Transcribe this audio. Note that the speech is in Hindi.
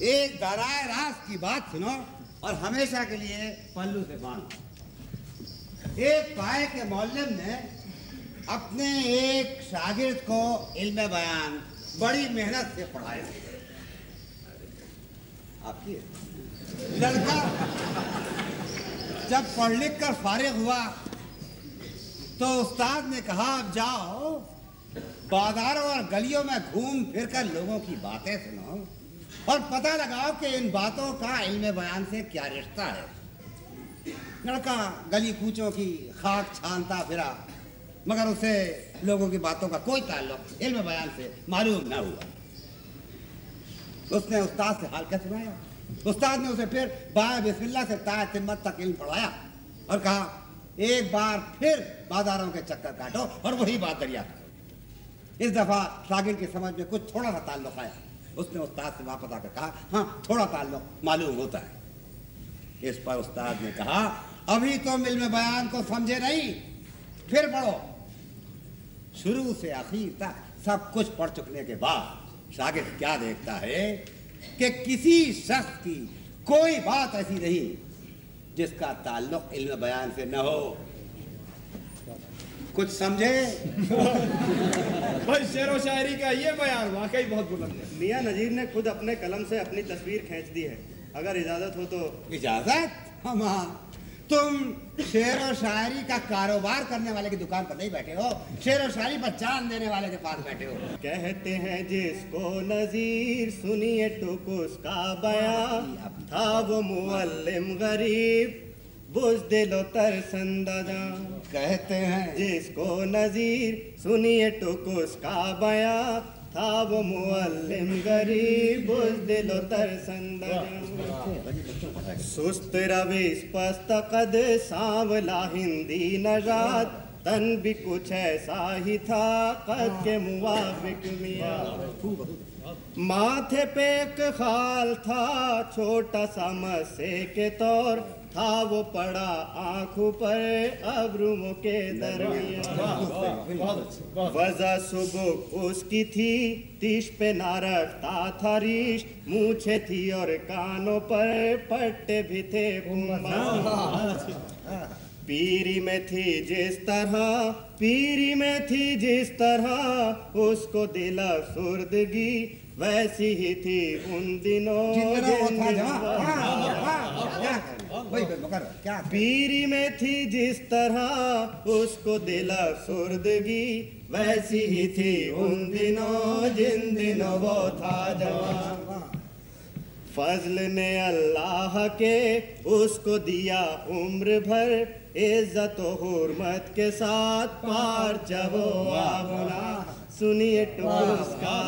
एक दराय रास की बात सुनो और हमेशा के लिए पल्लू से बांधो। एक पाए के मौलम ने अपने एक शागिर्द को इल्म बयान बड़ी मेहनत से पढ़ाया। आपकी लड़का जब पढ़ लिख कर फारिग हुआ तो उस्ताद ने कहा, अब जाओ बाजारों और गलियों में घूम फिर कर लोगों की बातें सुनो। और पता लगाओ कि इन बातों का इल्म बयान से क्या रिश्ता है। लड़का गली कूचों की खाक छानता फिरा, मगर उसे लोगों की बातों का कोई ताल्लुक, इल्म बयान से मालूम न हुआ। उसने उस्ताद से हाल क्या सुनाया? उस्ताद ने उसे फिर बाय बिस्मिल्लाह से ताय तिम्मत तक इल्म पढ़ाया और कहा, एक बार फिर बाजारों के चक्कर काटो और वही बात दरिया इस दफ़ा शागिर्द की समझ में कुछ थोड़ा सा ताल्लुक आया। उसने उस्ताद से वापस आकर कहा हाँ थोड़ा ताल्लुक मालूम होता है। इस पर उस्ताद ने कहा, अभी तुम इल्म बयान को समझे नहीं, फिर पढ़ो। शुरू से आखिर तक सब कुछ पढ़ चुकने के बाद शागिर्द क्या देखता है कि किसी शख्स की कोई बात ऐसी नहीं जिसका ताल्लुक इल्म बयान से न हो। कुछ समझे? भाई शेर शायरी का ये बयान वाकई बहुत बुलंद है। मियाँ नजीर ने खुद अपने कलम से अपनी तस्वीर खींच दी है। अगर इजाज़त हो तो इजाज़त? हम हाँ। तुम शेर और शायरी का कारोबार करने वाले की दुकान पर नहीं बैठे हो। शेर और शायरी पर चाँद देने वाले के पास बैठे हो। कहते हैं जिसको नजीर सुनिए टुक उसका बयान। था वो मुअल्लिम गरीब। बुझ दिलो तरसंदा कहते हैं। जिसको नजीर सुनिए टुक उसका बया। था वो मुअल्लिम गरीब बुझ दिलो तर तरसंदा सुस्त रवि पस्त कद सांवला हिंदी नजात। तन भी कुछ ऐसा ही था कद के मुवाफिक मियाँ। माथे पे एक खाल था, छोटा सा मस्से के तौर। था वो पड़ा आँखों पर, अब्रुमों के दरमियान वजह सुबह उसकी थी, तीश पे ना रखता था रीश। मूछे थी और कानों पर, पट्टे भी थे पीरी में थी जिस तरह पीरी में थी जिस तरह उसको दिला सुर्दगी वैसी ही थी उन दिनों पीरी में थी जिस तरह उसको दिला सुर्दगी वैसी ही थी उन दिनों जिन दिनों वो था जवान फजल ने अल्लाह के उसको दिया उम्र भर इज़्ज़त हुरमत के साथ। पार चबो सुनिए टूस का